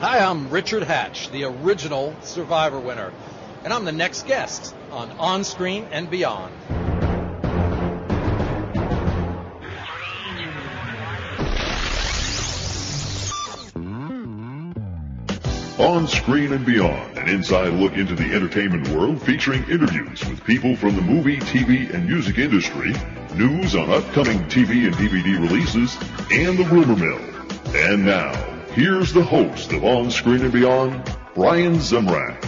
Hi, I'm Richard Hatch, the original Survivor winner, and I'm the next guest on On Screen and Beyond. On Screen and Beyond, an inside look into the entertainment world featuring interviews with people from the movie, TV, and music industry, news on upcoming TV and DVD releases, and the rumor mill. And now, here's the host of On Screen and Beyond, Brian Zemrak.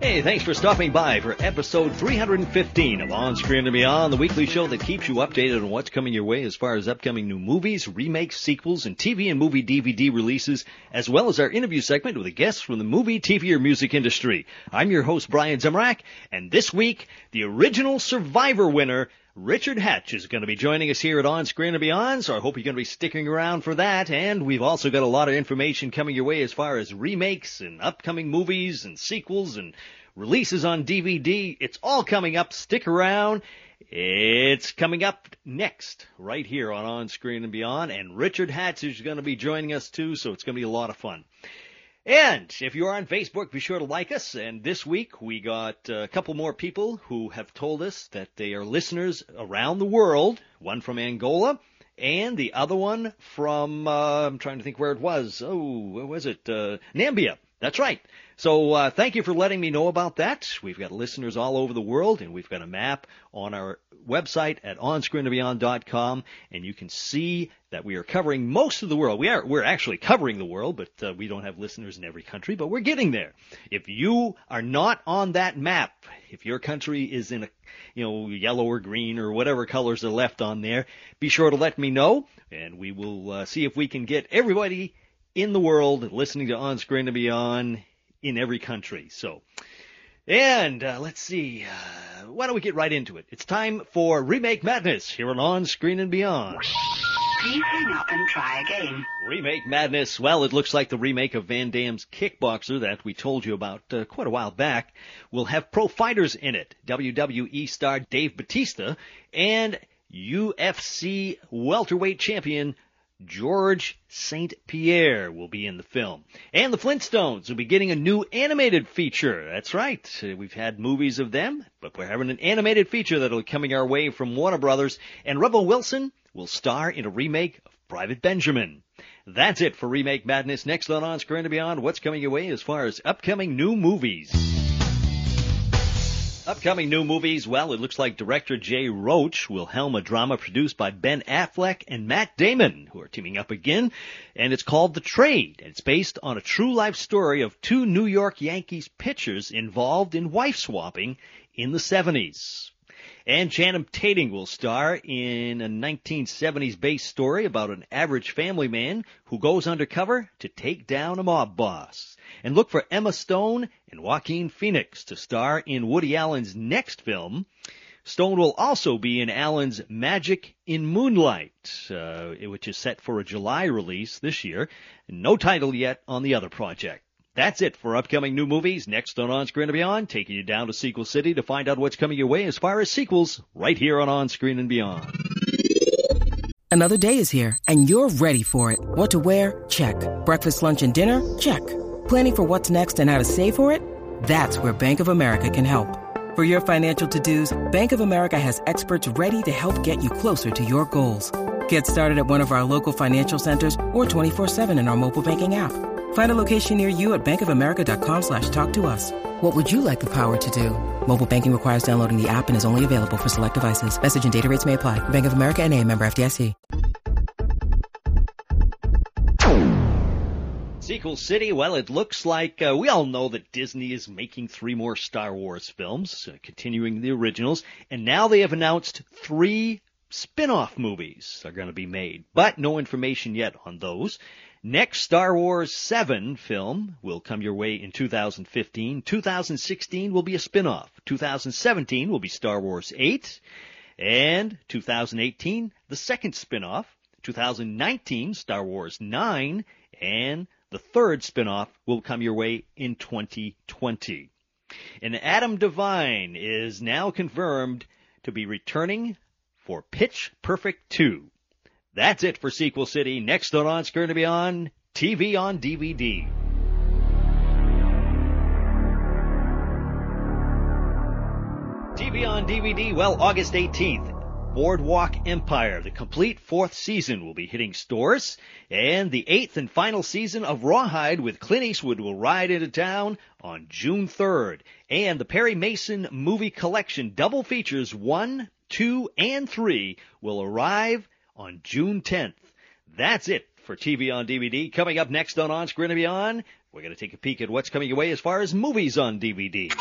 Hey, thanks for stopping by for episode 315 of On Screen and Beyond, the weekly show that keeps you updated on what's coming your way as far as upcoming new movies, remakes, sequels, and TV and movie DVD releases, as well as our interview segment with a guest from the movie, TV, or music industry. I'm your host, Brian Zemrak, and this week, the original Survivor winner, Richard Hatch is going to be joining us here at On Screen and Beyond, so I hope you're going to be sticking around for that. And we've also got a lot of information coming your way as far as remakes and upcoming movies and sequels and releases on DVD. It's all coming up. Stick around. It's coming up next, right here on On Screen and Beyond. And Richard Hatch is going to be joining us too, so it's going to be a lot of fun. And if you're on Facebook, be sure to like us. And this week we got a couple more people who have told us that they are listeners around the world. One from Angola and the other one from, uh, I'm trying to think where it was. Oh, where was it? Uh, Nambia. That's right. So uh, thank you for letting me know about that. We've got listeners all over the world, and we've got a map on our website at onscreenandbeyond.com, and you can see that we are covering most of the world. We are we're actually covering the world, but uh, we don't have listeners in every country, but we're getting there. If you are not on that map, if your country is in a you know yellow or green or whatever colors are left on there, be sure to let me know, and we will uh, see if we can get everybody in the world listening to On Screen and Beyond in every country. So, and uh, let's see, uh, why don't we get right into it? It's time for Remake Madness here on On Screen and Beyond. Please hang up and try again. Remake Madness. Well, it looks like the remake of Van Damme's Kickboxer that we told you about uh, quite a while back will have pro fighters in it. WWE star Dave Batista and UFC welterweight champion George St. Pierre will be in the film. And the Flintstones will be getting a new animated feature. That's right. Uh, we've had movies of them, but we're having an animated feature that'll be coming our way from Warner Brothers. And Rebel Wilson will star in a remake of Private Benjamin. That's it for Remake Madness. Next on On Screen and Beyond, what's coming your way as far as upcoming new movies? Upcoming new movies, well, it looks like director Jay Roach will helm a drama produced by Ben Affleck and Matt Damon, who are teaming up again, and it's called The Trade. It's based on a true life story of two New York Yankees pitchers involved in wife swapping in the 70s. And Channing Tatum will star in a 1970s based story about an average family man who goes undercover to take down a mob boss. And look for Emma Stone and Joaquin Phoenix to star in Woody Allen's next film. Stone will also be in Allen's Magic in Moonlight, uh, which is set for a July release this year. No title yet on the other project. That's it for upcoming new movies. Next on On Screen and Beyond, taking you down to Sequel City to find out what's coming your way as far as sequels, right here on On Screen and Beyond. Another day is here, and you're ready for it. What to wear? Check. Breakfast, lunch, and dinner? Check. Planning for what's next and how to save for it? That's where Bank of America can help. For your financial to-dos, Bank of America has experts ready to help get you closer to your goals. Get started at one of our local financial centers or 24-7 in our mobile banking app. Find a location near you at bankofamerica.com slash talk to us. What would you like the power to do? Mobile banking requires downloading the app and is only available for select devices. Message and data rates may apply. Bank of America and a member FDIC. Sequel City, well, it looks like uh, we all know that Disney is making three more Star Wars films, uh, continuing the originals, and now they have announced three spin-off movies are going to be made, but no information yet on those. Next Star Wars 7 film will come your way in 2015. 2016 will be a spin-off. 2017 will be Star Wars 8. And 2018, the second spin-off. 2019, Star Wars 9. And the third spin-off will come your way in 2020. And Adam Devine is now confirmed to be returning for Pitch Perfect 2. That's it for Sequel City. Next on it's Screen to be on TV on DVD. TV on DVD, well, August 18th, Boardwalk Empire, the complete fourth season will be hitting stores, and the eighth and final season of Rawhide with Clint Eastwood will ride into town on June 3rd, and the Perry Mason movie collection double features 1, 2, and 3 will arrive on June 10th. That's it for TV on DVD. Coming up next on On Screen and Beyond, we're going to take a peek at what's coming your way as far as movies on DVD.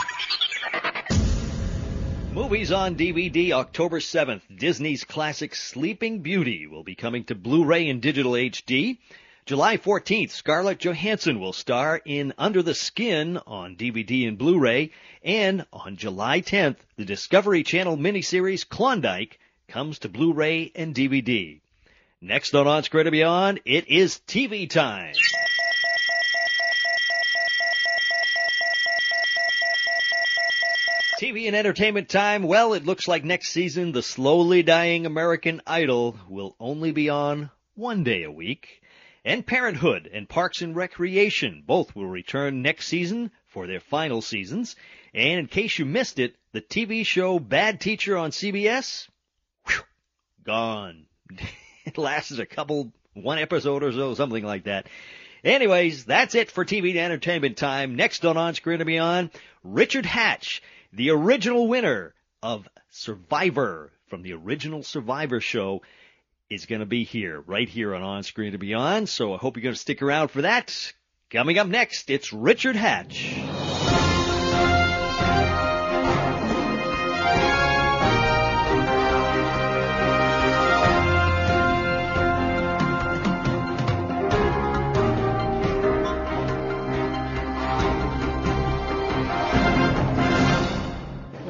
Movies on DVD October 7th. Disney's classic Sleeping Beauty will be coming to Blu-ray and digital HD. July 14th, Scarlett Johansson will star in Under the Skin on DVD and Blu-ray. And on July 10th, the Discovery Channel miniseries Klondike comes to Blu-ray and DVD. Next on On Screen and Beyond, it is TV time. TV and entertainment time. Well, it looks like next season the slowly dying American Idol will only be on one day a week. And Parenthood and Parks and Recreation both will return next season for their final seasons. And in case you missed it, the TV show Bad Teacher on CBS, gone. it lasted a couple, one episode or so, something like that. Anyways, that's it for TV and entertainment time. Next on On Screen and Beyond, Richard Hatch the original winner of Survivor from the original Survivor show is going to be here, right here on On Screen and Beyond. So I hope you're going to stick around for that. Coming up next, it's Richard Hatch.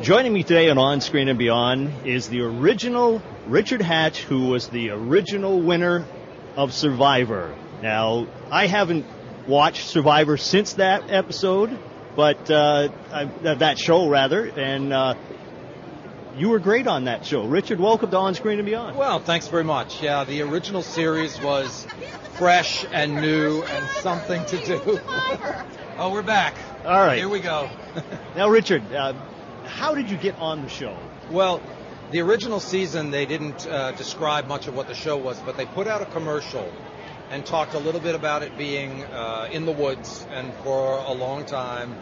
Joining me today on On Screen and Beyond is the original Richard Hatch, who was the original winner of Survivor. Now, I haven't watched Survivor since that episode, but uh, I, that show rather, and uh, you were great on that show. Richard, welcome to On Screen and Beyond. Well, thanks very much. Yeah, the original series was fresh and new and something to do. oh, we're back. All right. Here we go. now, Richard, uh, how did you get on the show? Well, the original season they didn't uh, describe much of what the show was, but they put out a commercial and talked a little bit about it being uh, in the woods and for a long time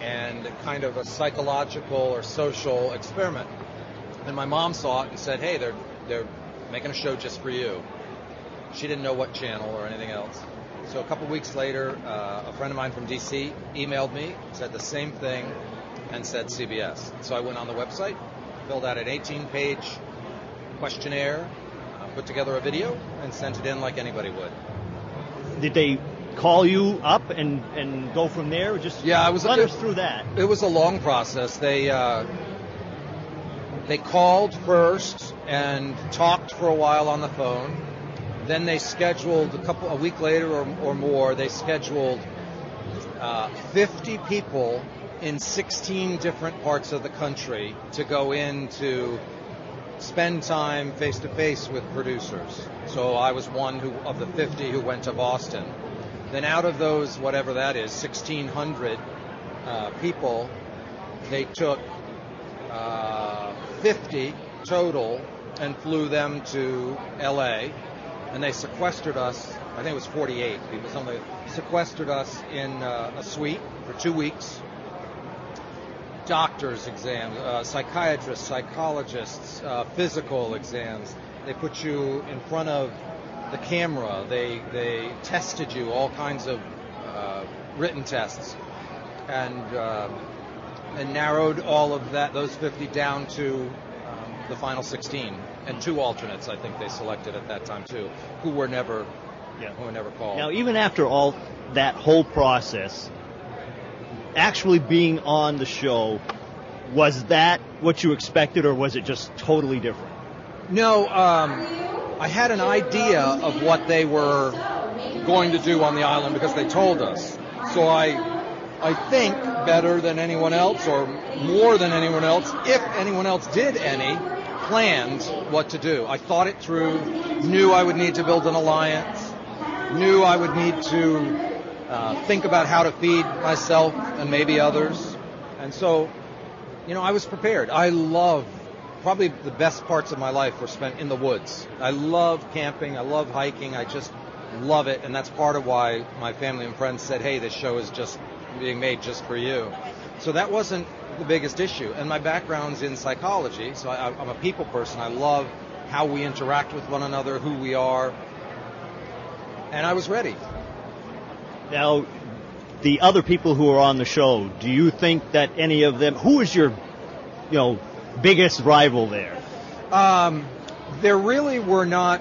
and kind of a psychological or social experiment. And my mom saw it and said, "Hey, they're they're making a show just for you." She didn't know what channel or anything else. So a couple weeks later, uh, a friend of mine from DC emailed me, said the same thing, and said CBS. So I went on the website, filled out an 18-page questionnaire, uh, put together a video, and sent it in like anybody would. Did they call you up and, and go from there? Just yeah, I was run us through that. It was a long process. They uh, they called first and talked for a while on the phone. Then they scheduled a couple a week later or, or more. They scheduled uh, 50 people in 16 different parts of the country to go in to spend time face to face with producers. So I was one who, of the 50 who went to Boston. Then out of those, whatever that is, 1,600 uh, people, they took uh, 50 total and flew them to LA, and they sequestered us. I think it was 48 people. Something sequestered us in uh, a suite for two weeks doctors' exams, uh, psychiatrists, psychologists, uh, physical exams. They put you in front of the camera. They they tested you, all kinds of uh, written tests, and uh, and narrowed all of that those 50 down to um, the final 16 and two alternates. I think they selected at that time too, who were never yeah. who were never called. Now, even after all that whole process, actually being on the show, was that what you expected, or was it just totally different? No, um, I had an idea of what they were going to do on the island because they told us. So I, I think better than anyone else, or more than anyone else, if anyone else did any, planned what to do. I thought it through, knew I would need to build an alliance, knew I would need to uh, think about how to feed myself and maybe others. And so you know, I was prepared. I love probably the best parts of my life were spent in the woods. I love camping. I love hiking. I just love it, and that's part of why my family and friends said, "Hey, this show is just being made just for you." So that wasn't the biggest issue. And my background's in psychology, so I, I'm a people person. I love how we interact with one another, who we are, and I was ready. Now, the other people who are on the show, do you think that any of them, who is your, you know, biggest rival there? Um, there really were not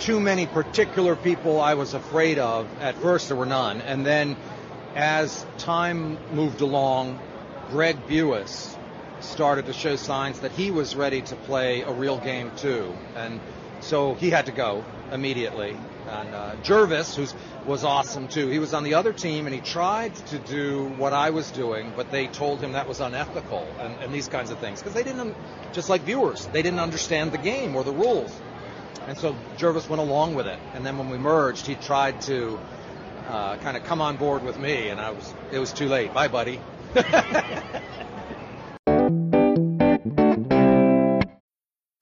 too many particular people I was afraid of. At first, there were none. And then as time moved along, Greg Buis started to show signs that he was ready to play a real game too. And so he had to go immediately. And uh, Gervase, who was awesome too, he was on the other team and he tried to do what I was doing, but they told him that was unethical and, and these kinds of things because they didn't, just like viewers, they didn't understand the game or the rules. And so Gervase went along with it. And then when we merged, he tried to uh, kind of come on board with me, and I was it was too late. Bye, buddy.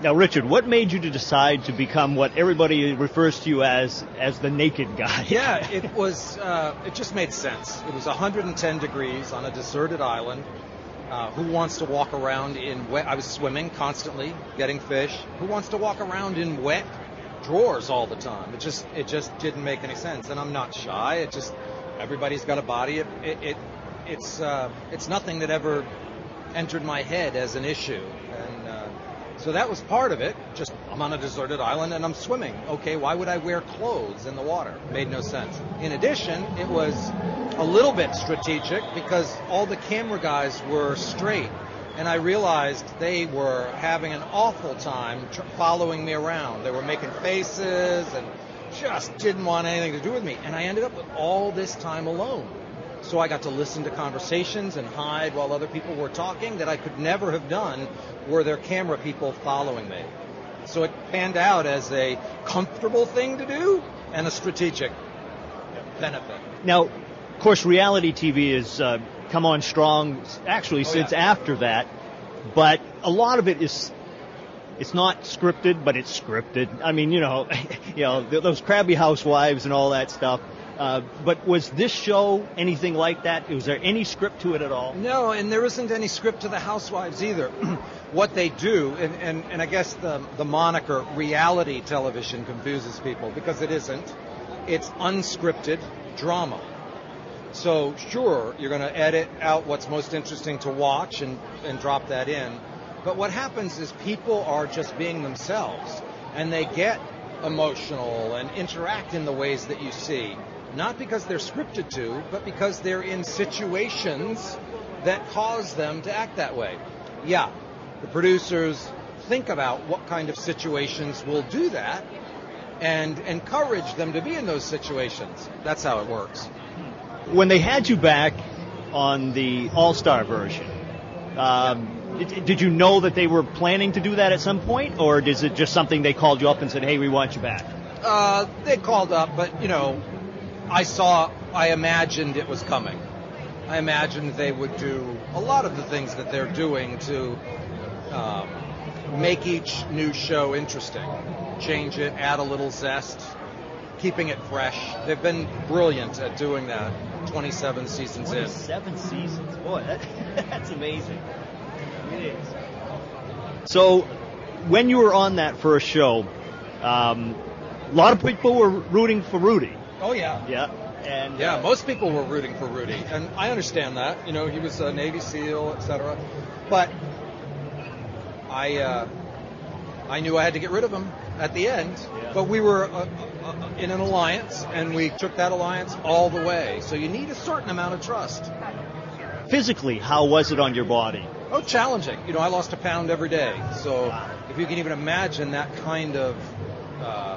Now, Richard, what made you to decide to become what everybody refers to you as as the naked guy? Yeah, it was. Uh, it just made sense. It was 110 degrees on a deserted island. Uh, who wants to walk around in wet? I was swimming constantly, getting fish. Who wants to walk around in wet drawers all the time? It just it just didn't make any sense. And I'm not shy. It just everybody's got a body. It, it, it it's uh, it's nothing that ever entered my head as an issue. And uh, so that was part of it. Just I'm on a deserted island and I'm swimming. Okay, why would I wear clothes in the water? Made no sense. In addition, it was a little bit strategic because all the camera guys were straight. And I realized they were having an awful time tr- following me around. They were making faces and just didn't want anything to do with me. And I ended up with all this time alone. So I got to listen to conversations and hide while other people were talking that I could never have done were there camera people following me. So it panned out as a comfortable thing to do and a strategic benefit. Now, of course, reality TV has uh, come on strong actually Oh, since yeah. after that, but a lot of it is. It's not scripted, but it's scripted. I mean, you know, you know those crabby housewives and all that stuff. Uh, but was this show anything like that? Was there any script to it at all? No, and there isn't any script to the Housewives either. what they do, and, and, and I guess the, the moniker reality television confuses people because it isn't. It's unscripted drama. So sure, you're going to edit out what's most interesting to watch and, and drop that in. But what happens is people are just being themselves and they get emotional and interact in the ways that you see. Not because they're scripted to, but because they're in situations that cause them to act that way. Yeah, the producers think about what kind of situations will do that and encourage them to be in those situations. That's how it works. When they had you back on the All Star version, um, did, did you know that they were planning to do that at some point, or is it just something they called you up and said, "Hey, we want you back"? Uh, they called up, but you know, I saw, I imagined it was coming. I imagined they would do a lot of the things that they're doing to um, make each new show interesting, change it, add a little zest, keeping it fresh. They've been brilliant at doing that. 27 seasons in. Seven seasons, boy, that, that's amazing. It is. So, when you were on that first show, um, a lot of people were rooting for Rudy. Oh yeah. Yeah. And Yeah, uh, most people were rooting for Rudy, and I understand that. You know, he was a Navy SEAL, etc. But I, uh, I knew I had to get rid of him at the end. Yeah. But we were uh, uh, in an alliance, and we took that alliance all the way. So you need a certain amount of trust. physically, how was it on your body? Oh, challenging. You know, I lost a pound every day. So if you can even imagine that kind of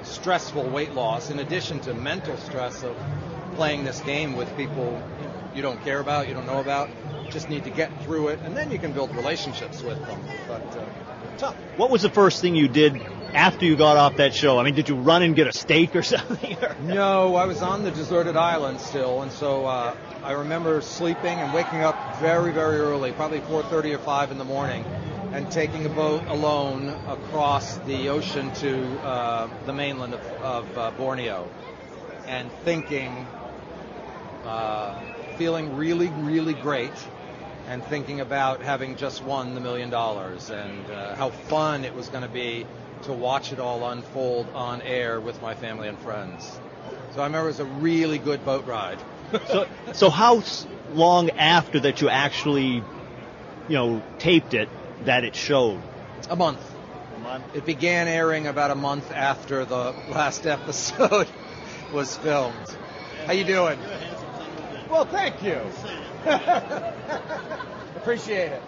uh, stressful weight loss, in addition to mental stress of playing this game with people you don't care about, you don't know about, just need to get through it, and then you can build relationships with them. But uh, tough. What was the first thing you did after you got off that show? I mean, did you run and get a steak or something? no, I was on the deserted island still, and so uh, I remember sleeping and waking up very, very early, probably 4:30 or 5 in the morning, and taking a boat alone across the ocean to uh, the mainland of, of uh, Borneo, and thinking, uh, feeling really, really great and thinking about having just won the million dollars and uh, how fun it was going to be to watch it all unfold on air with my family and friends. So I remember it was a really good boat ride. so, so how long after that you actually, you know, taped it that it showed? A month. A month. It began airing about a month after the last episode was filmed. How you doing? Well, thank you. Appreciate it.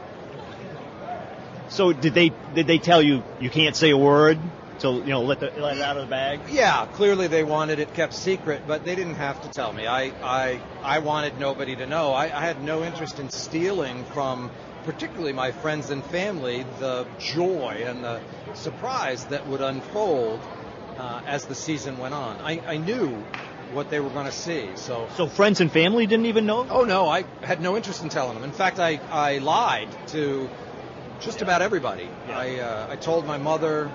So did they did they tell you you can't say a word? So you know, let, the, let it out of the bag. Yeah, clearly they wanted it kept secret, but they didn't have to tell me. I I I wanted nobody to know. I, I had no interest in stealing from, particularly my friends and family, the joy and the surprise that would unfold uh, as the season went on. I, I knew what they were going to see. So, so friends and family didn't even know. Oh no, I had no interest in telling them. In fact, I, I lied to just about everybody. Yeah. I uh, I told my mother.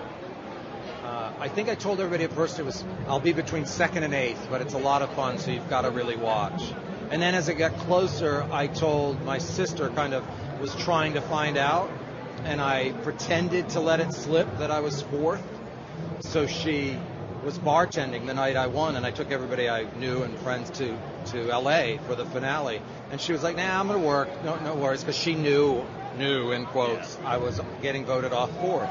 Uh, I think I told everybody at first it was I'll be between second and eighth, but it's a lot of fun, so you've got to really watch. And then as it got closer, I told my sister kind of was trying to find out, and I pretended to let it slip that I was fourth, so she was bartending the night I won, and I took everybody I knew and friends to to L.A. for the finale. And she was like, "Nah, I'm gonna work. No, no worries," because she knew, knew in quotes, I was getting voted off fourth.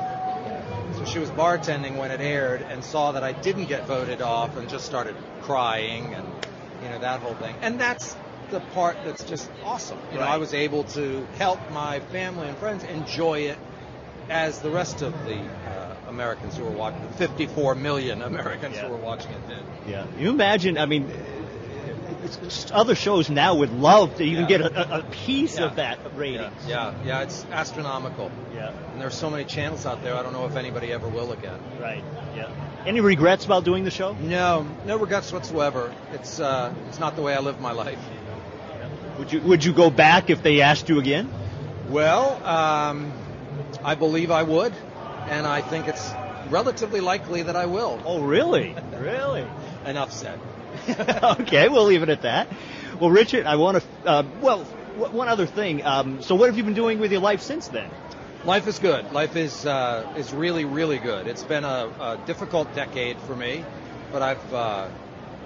So she was bartending when it aired and saw that I didn't get voted off and just started crying and you know that whole thing. And that's the part that's just awesome. You right. know, I was able to help my family and friends enjoy it as the rest of the uh, Americans who were watching, the 54 million Americans yeah. who were watching it did. Yeah. You imagine, I mean, other shows now would love to even yeah. get a, a piece yeah. of that rating. Yeah. yeah, yeah, it's astronomical. Yeah. And there's so many channels out there, I don't know if anybody ever will again. Right, yeah. Any regrets about doing the show? No, no regrets whatsoever. It's uh, it's not the way I live my life. Would you Would you go back if they asked you again? Well, um, I believe I would, and I think it's relatively likely that I will. Oh, really? really? Enough said. okay, we'll leave it at that. Well, Richard, I want to. Uh, well, one other thing. Um, so, what have you been doing with your life since then? Life is good. Life is uh, is really really good. It's been a, a difficult decade for me, but I've uh,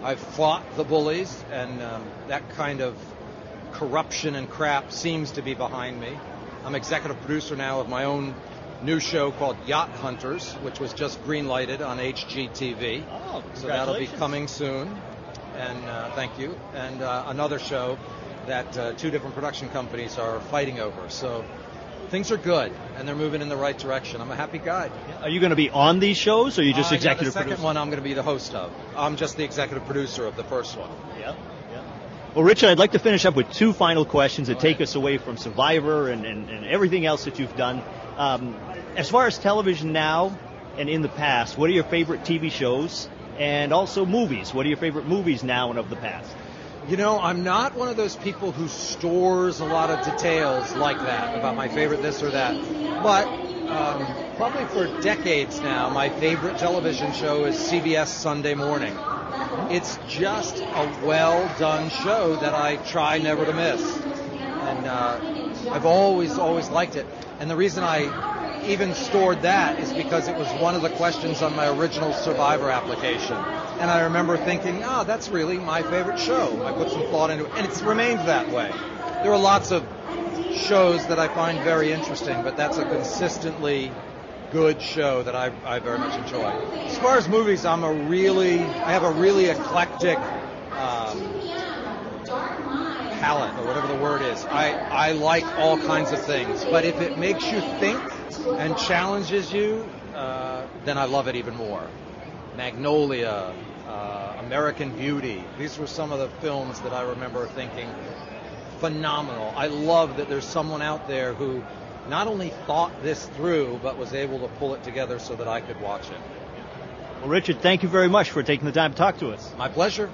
I've fought the bullies, and um, that kind of corruption and crap seems to be behind me. I'm executive producer now of my own new show called Yacht Hunters, which was just greenlighted on HGTV. Oh, so that'll be coming soon. And uh, thank you. And uh, another show that uh, two different production companies are fighting over. So things are good, and they're moving in the right direction. I'm a happy guy. Are you going to be on these shows, or are you just executive yeah, the second producer? one I'm going to be the host of. I'm just the executive producer of the first one. Yeah. Well, Richard, I'd like to finish up with two final questions that take us away from Survivor and, and, and everything else that you've done. Um, as far as television now and in the past, what are your favorite TV shows? And also movies. What are your favorite movies now and of the past? You know, I'm not one of those people who stores a lot of details like that about my favorite this or that. But um, probably for decades now, my favorite television show is CBS Sunday Morning. It's just a well done show that I try never to miss. And uh, I've always, always liked it. And the reason I even stored that is because it was one of the questions on my original Survivor application. And I remember thinking, oh, that's really my favorite show. I put some thought into it, and it's remained that way. There are lots of shows that I find very interesting, but that's a consistently good show that I, I very much enjoy. As far as movies, I'm a really, I have a really eclectic um, palate or whatever the word is. I, I like all kinds of things, but if it makes you think and challenges you, uh, then I love it even more. Magnolia, uh, American Beauty. These were some of the films that I remember thinking phenomenal. I love that there's someone out there who not only thought this through, but was able to pull it together so that I could watch it. Well, Richard, thank you very much for taking the time to talk to us. My pleasure.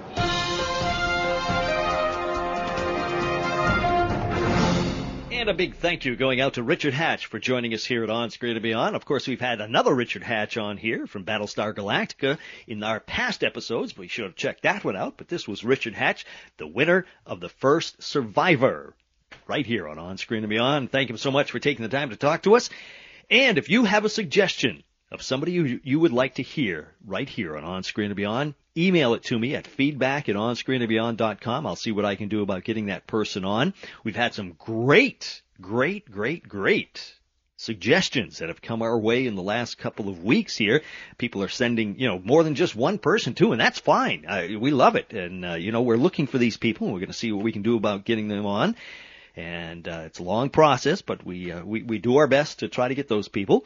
And a big thank you going out to Richard Hatch for joining us here at On Screen and Beyond. Of course, we've had another Richard Hatch on here from Battlestar Galactica in our past episodes. We should have checked that one out, but this was Richard Hatch, the winner of the first Survivor, right here on On Screen and Beyond. Thank him so much for taking the time to talk to us. And if you have a suggestion of somebody you, you would like to hear right here on On Screen and Beyond, email it to me at feedback at onscreenandbeyond.com. I'll see what I can do about getting that person on. We've had some great, great, great, great suggestions that have come our way in the last couple of weeks here. People are sending, you know, more than just one person too, and that's fine. We love it. And, uh, you know, we're looking for these people and we're going to see what we can do about getting them on. And, uh, it's a long process, but we, uh, we, we do our best to try to get those people.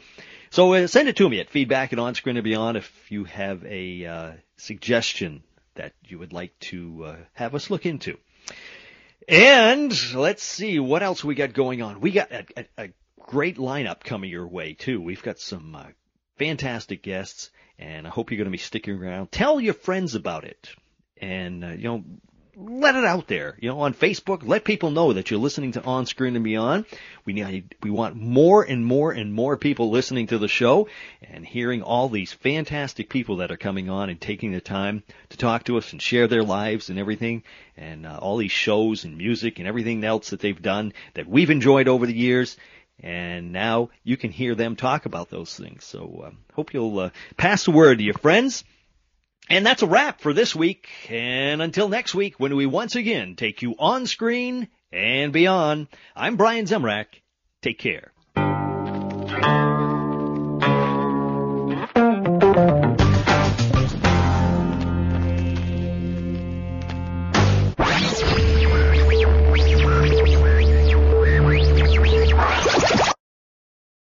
So uh, send it to me at feedback at onscreen and beyond if you have a, uh, suggestion that you would like to uh, have us look into. And let's see what else we got going on. We got a, a, a great lineup coming your way too. We've got some uh, fantastic guests, and I hope you're going to be sticking around. Tell your friends about it, and you know let it out there. You know, on Facebook, let people know that you're listening to On Screen and Beyond. We need, we want more and more and more people listening to the show and hearing all these fantastic people that are coming on and taking the time to talk to us and share their lives and everything and uh, all these shows and music and everything else that they've done that we've enjoyed over the years. And now you can hear them talk about those things. So, uh, hope you'll uh, pass the word to your friends. And that's a wrap for this week. And until next week, when we once again take you on screen and beyond, I'm Brian Zemrak. Take care.